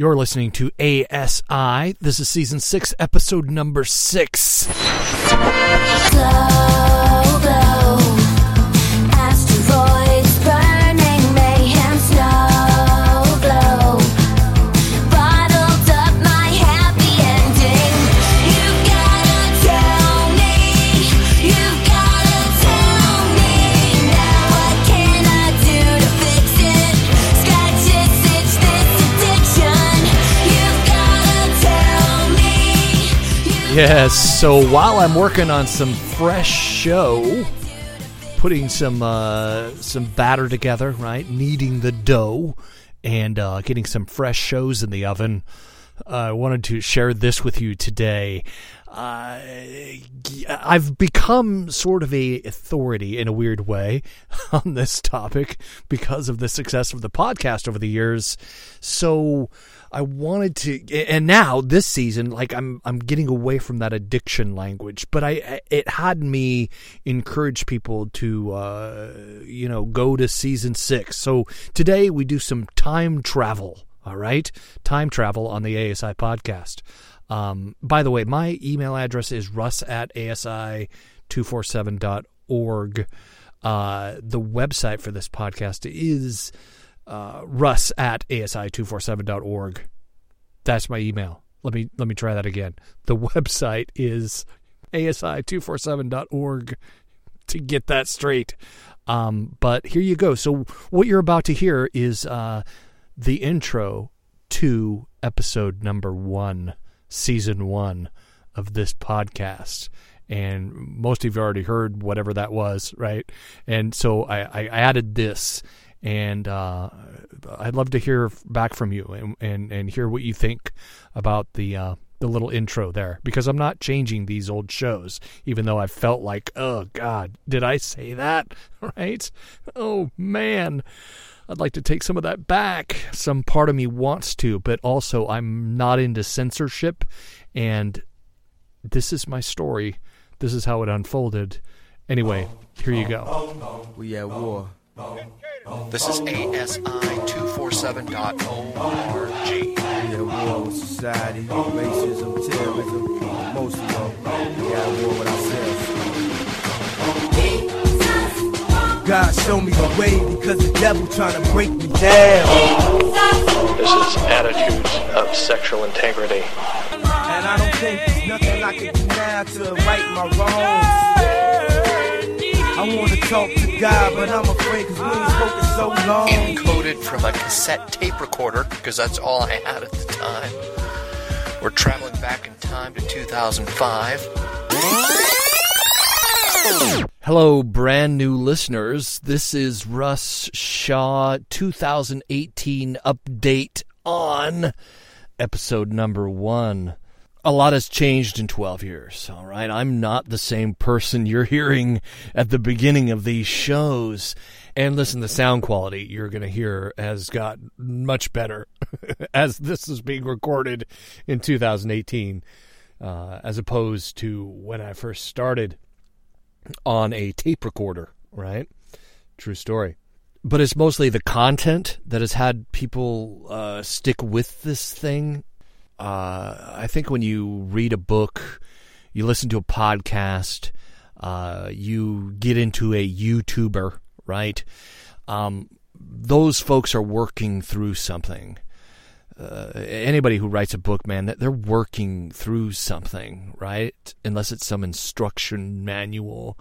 You're listening to ASI. This is season six, episode number six. Yes, so while I'm working on some fresh show, putting some uh, some batter together, right? Kneading the dough and uh, getting some fresh shows in the oven. I wanted to share this with you today. Uh, I've become sort of a authority in a weird way on this topic because of the success of the podcast over the years. So I wanted to, and now this season, like I'm, I'm getting away from that addiction language, but I, it had me encourage people to, uh, you know, go to season six. So today we do some time travel. All right, time travel on the ASI podcast. Um, by the way, my email address is russ at asi247.org. Uh, the website for this podcast is uh, russ at asi247.org. That's my email. Let me let me try that again. The website is asi247.org to get that straight. Um, but here you go. So what you're about to hear is uh, the intro to episode number one, season one of this podcast. And most of you already heard whatever that was, right? And so I, I added this, and uh, I'd love to hear back from you and, and, and hear what you think about the uh, the little intro there because I'm not changing these old shows, even though I felt like, oh God, did I say that? Right? Oh man. I'd like to take some of that back. Some part of me wants to, but also I'm not into censorship. And this is my story. This is how it unfolded. Anyway, here you go. We at war. This is ASI247.org. We at war with society, racism, terrorism, most of all. We at war with ourselves. God show me the way because the devil trying to break me down. God, but I'm afraid cause we ain't spoken so long. Encoded from a cassette tape recorder, because that's all I had at the time. We're traveling back in time to 2005. Hello, brand new listeners. This is Russ Shaw 2018 update on episode number one. A lot has changed in 12 years, all right? I'm not the same person you're hearing at the beginning of these shows. And listen, the sound quality you're going to hear has got much better as this is being recorded in 2018, uh, as opposed to when I first started on a tape recorder, right? True story. But it's mostly the content that has had people uh, stick with this thing. Uh, I think when you read a book, you listen to a podcast, uh, you get into a YouTuber, right? Um, those folks are working through something. Uh, anybody who writes a book, man, they're working through something, right? Unless it's some instruction manual.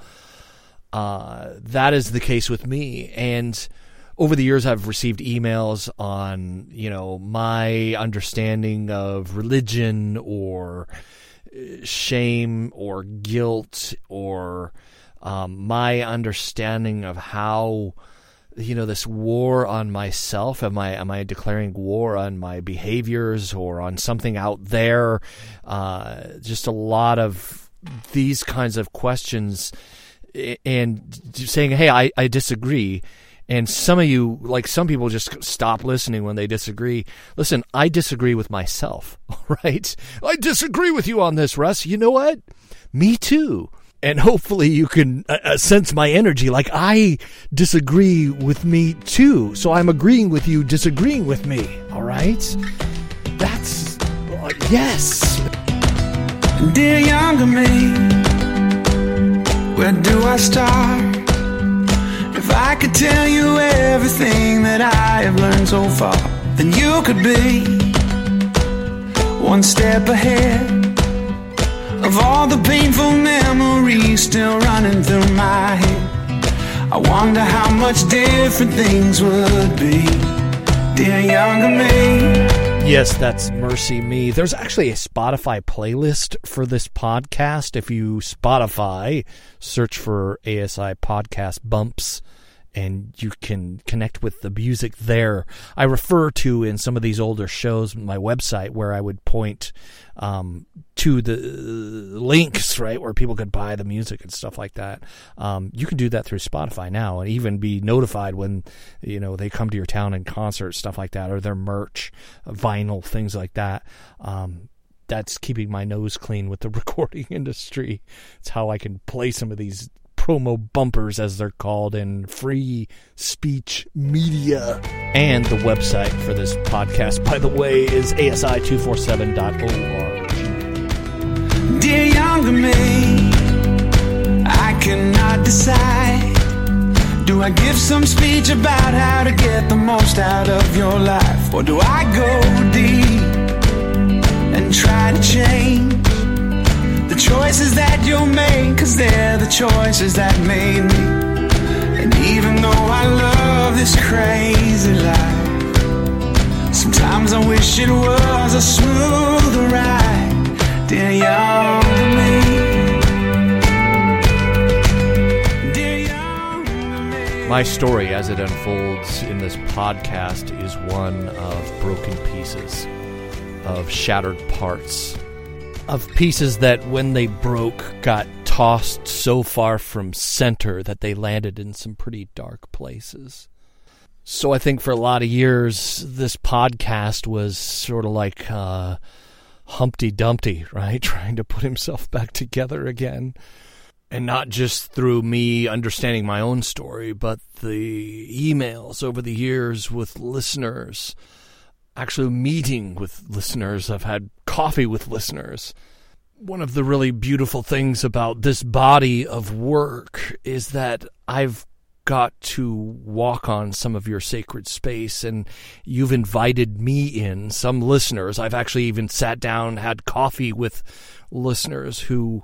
Uh, that is the case with me. And over the years, I've received emails on, you know, my understanding of religion or uh, shame or guilt or um, my understanding of how you know this war on myself am i am i declaring war on my behaviors or on something out there? Uh, just a lot of these kinds of questions and saying hey i, I disagree and some of you like some people just stop listening when they disagree. Listen i disagree with myself right? I disagree with you on this russ. You know what? Me too. And hopefully you can uh, uh, sense my energy. Like i disagree with me too. So i'm agreeing with you disagreeing with me all right? That's uh, yes. Dear younger me, where do I start? If I could tell you everything that I have learned so far, then you could be one step ahead of all the painful memories still running through my head. I wonder how much different things would be, dear younger me. Yes, that's MercyMe. There's actually a Spotify playlist for this podcast. If you Spotify, search for ASI Podcast Bumps, and you can connect with the music there. I refer to in some of these older shows my website where I would point um, to the links, right, where people could buy the music and stuff like that. Um, you can do that through Spotify now, and even be notified when you know they come to your town in concert, stuff like that, or their merch, vinyl, things like that. Um, that's keeping my nose clean with the recording industry. It's how I can play some of these promo bumpers, as they're called, in free speech media. And the website for this podcast, by the way, is asi247.org. Dear younger me, I cannot decide. Do I give some speech about how to get the most out of your life? Or do I go deep and try to change choices that made me. And even though I love this crazy life, sometimes I wish it was a smoother ride. Dear younger me. My story, as it unfolds in this podcast, is one of broken pieces, of shattered parts, of pieces that, when they broke, got tossed so far from center that they landed in some pretty dark places. So I think for a lot of years, this podcast was sort of like uh, Humpty Dumpty, right? Trying to put himself back together again and not just through me understanding my own story, but the emails over the years with listeners, actually meeting with listeners. I've had coffee with listeners. One of the really beautiful things about this body of work is that I've got to walk on some of your sacred space and you've invited me in some listeners. I've actually even sat down had coffee with listeners who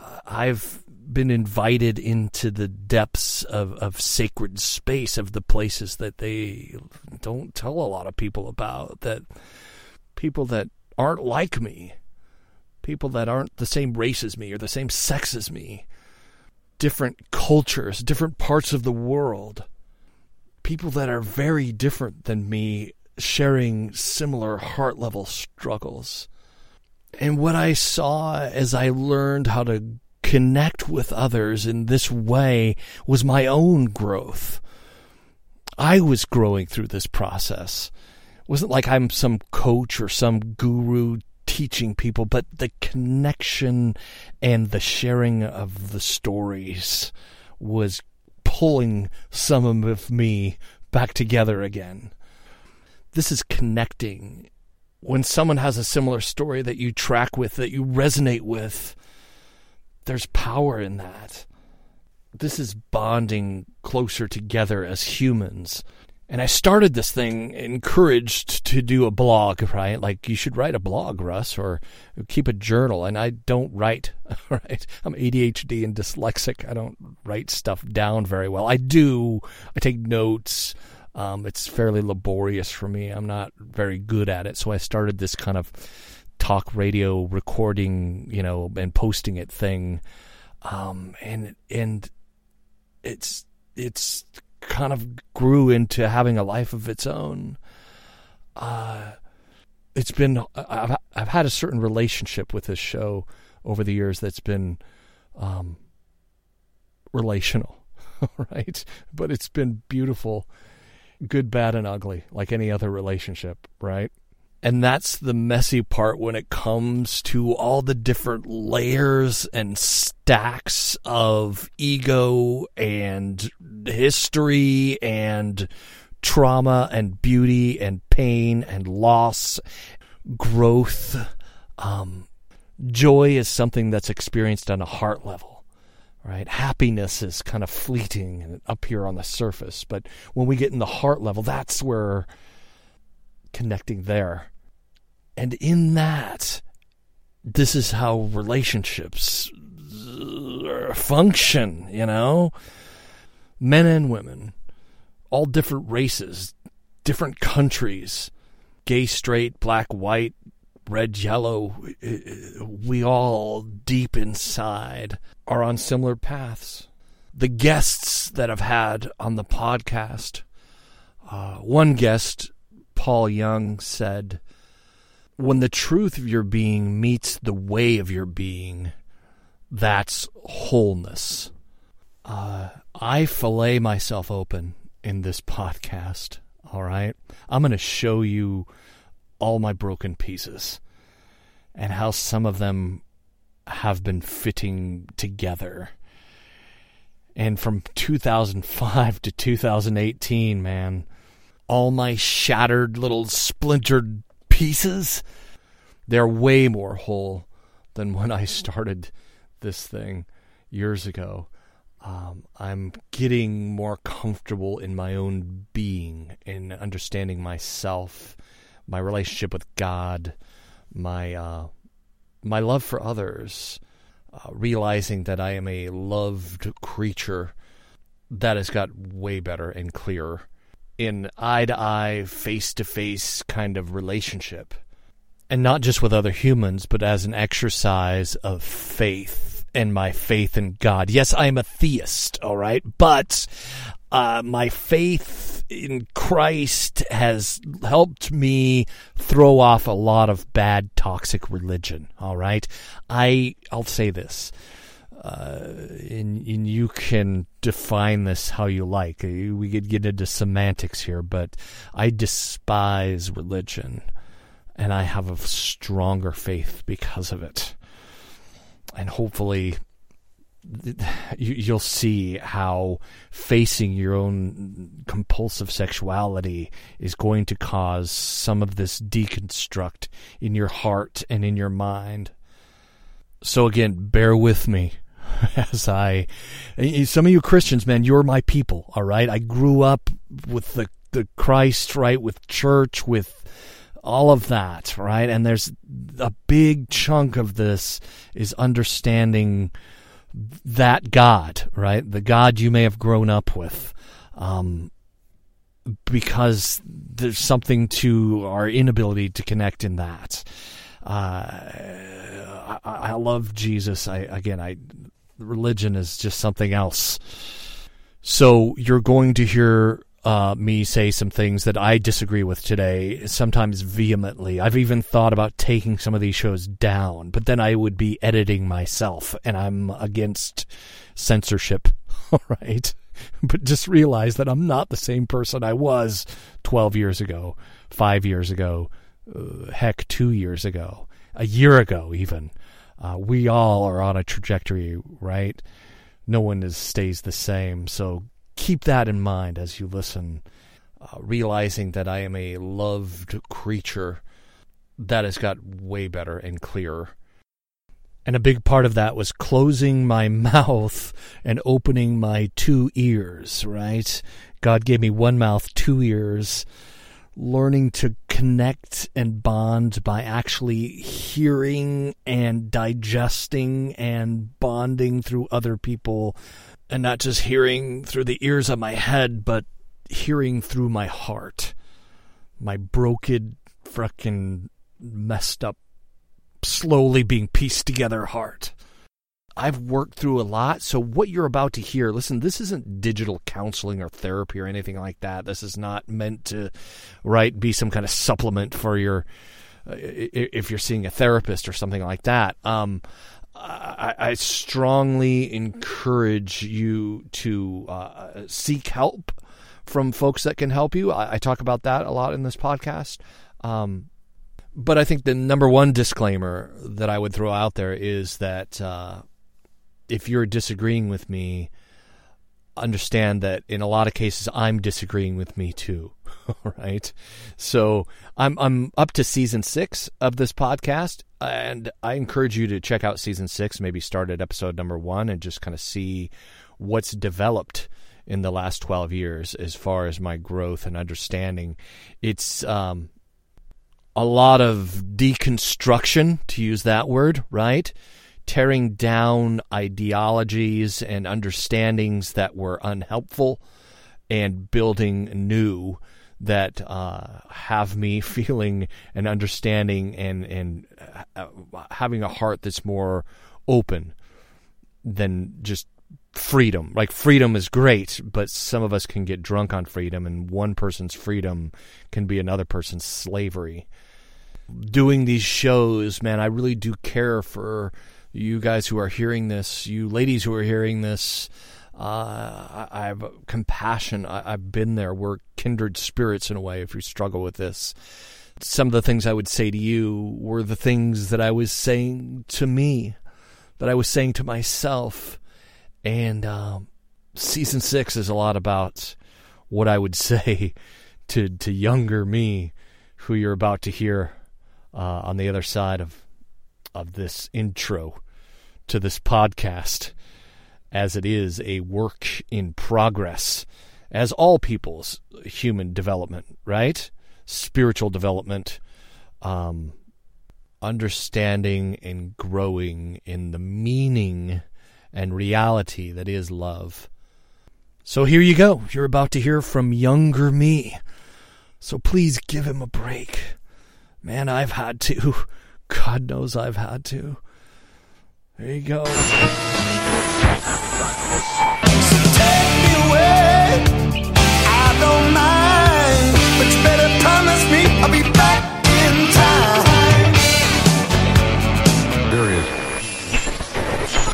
uh, i've been invited into the depths of, of sacred space of the places that they don't tell a lot of people about that people that aren't like me people that aren't the same race as me or the same sex as me different cultures, different parts of the world, people that are very different than me sharing similar heart level struggles. And what I saw as I learned how to connect with others in this way was my own growth. I was growing through this process. It wasn't like I'm some coach or some guru teaching people, but the connection and the sharing of the stories was pulling some of me back together again. This is connecting. When someone has a similar story that you track with, that you resonate with, there's power in that. This is bonding closer together as humans. And I started this thing encouraged to do a blog, right? Like you should write a blog, Russ, or keep a journal. And I don't write, right? I'm ADHD and dyslexic. I don't write stuff down very well. I do. I take notes. Um, it's fairly laborious for me. I'm not very good at it. So I started this kind of talk radio recording, you know, and posting it thing. Um, and and it's it's kind of grew into having a life of its own. Uh, it's been I've I've had a certain relationship with this show over the years that's been um, relational, right? But it's been beautiful, good, bad, and ugly, like any other relationship, right? And that's the messy part when it comes to all the different layers and stacks of ego and history and trauma and beauty and pain and loss. growth. Um, joy is something that's experienced on a heart level, right? Happiness is kind of fleeting and up here on the surface. But when we get in the heart level, that's where connecting there. And in that, this is how relationships uh, function, you know? Men and women, all different races, different countries, gay, straight, black, white, red, yellow, uh, we all deep inside are on similar paths. The guests that I've had on the podcast, uh, one guest, Paul Young, said, When the truth of your being meets the way of your being, that's wholeness. Uh, I fillet myself open in this podcast, all right? I'm going to show you all my broken pieces and how some of them have been fitting together. And from 2005 to 2018, man, all my shattered little splintered pieces, they're way more whole than when I started this thing years ago. Um, I'm getting more comfortable in my own being, in understanding myself, my relationship with God, my uh, my love for others, uh, realizing that I am a loved creature that has got way better and clearer in eye to eye, face to face kind of relationship. And not just with other humans, but as an exercise of faith and my faith in God. Yes, I am a theist, all right, but uh, my faith in Christ has helped me throw off a lot of bad, toxic religion. All right, I I'll say this, uh, and, and you can define this how you like. Uh, We could get into semantics here, but I despise religion, and I have a stronger faith because of it, and hopefully you'll see how facing your own compulsive sexuality is going to cause some of this deconstruct in your heart and in your mind. So again, bear with me as I some of you Christians, man, you're my people, all right? I grew up with the the Christ, right, with church, with all of that, right? And there's a big chunk of this is understanding that God, right? The God you may have grown up with. Um, because there's something to our inability to connect in that. Uh, I, I love Jesus. I again, I religion is just something else. So you're going to hear uh, me say some things that I disagree with today, sometimes vehemently. I've even thought about taking some of these shows down, but then I would be editing myself, and I'm against censorship. All right. But just realize that I'm not the same person I was 12 years ago, five years ago, uh, heck, two years ago, a year ago, even. Uh, we all are on a trajectory, right? No one is stays the same. So keep that in mind as you listen, uh, realizing that I am a loved creature that has got way better and clearer. And a big part of that was closing my mouth and opening my two ears, right? God gave me one mouth, two ears, learning to connect and bond by actually hearing and digesting and bonding through other people and not just hearing through the ears of my head, but hearing through my heart. My broken, fucking messed up, slowly being pieced together heart. I've worked through a lot, so what you're about to hear, listen, this isn't digital counseling or therapy or anything like that. This is not meant to, right, be some kind of supplement for your, uh, if you're seeing a therapist or something like that. Um, I, I strongly encourage you to uh, seek help from folks that can help you. I, I, talk about that a lot in this podcast. Um, but I think the number one disclaimer that I would throw out there is that uh, if you're disagreeing with me, understand that in a lot of cases I'm disagreeing with me too. right? So I'm I'm up to season six of this podcast, and I encourage you to check out season six. Maybe start at episode number one and just kind of see what's developed in the last 12 years as far as my growth and understanding. It's um, a lot of deconstruction, to use that word, right? Tearing down ideologies and understandings that were unhelpful and building new that uh, have me feeling and understanding and, and uh, having a heart that's more open than just freedom. Like freedom is great, but some of us can get drunk on freedom, and one person's freedom can be another person's slavery. Doing these shows, man, I really do care for you guys who are hearing this, you ladies who are hearing this. Uh, I, I have compassion. I, I've been there. We're kindred spirits in a way. If you struggle with this, some of the things I would say to you were the things that I was saying to me, that I was saying to myself and um, season six is a lot about what I would say to to younger me, who you're about to hear uh, on the other side of of this intro to this podcast, as it is a work in progress, as all people's human development, right? Spiritual development, um, understanding and growing in the meaning and reality that is love. So here you go. You're about to hear from younger me. So please give him a break. Man, I've had to. God knows I've had to. There you go. Take me away. I don't mind, but you better promise me I'll be back in time.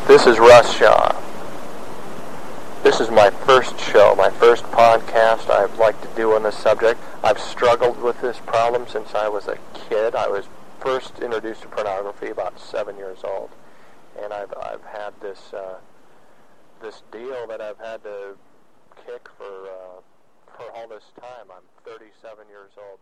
This is Russ Shaw. This is my first show, my first podcast I'd like to do on this subject. I've struggled with this problem since I was a kid. I was first introduced to pornography about seven years old, and I've I've had this uh, this deal that I've had to kick for uh, for all this time. I'm 37 years old.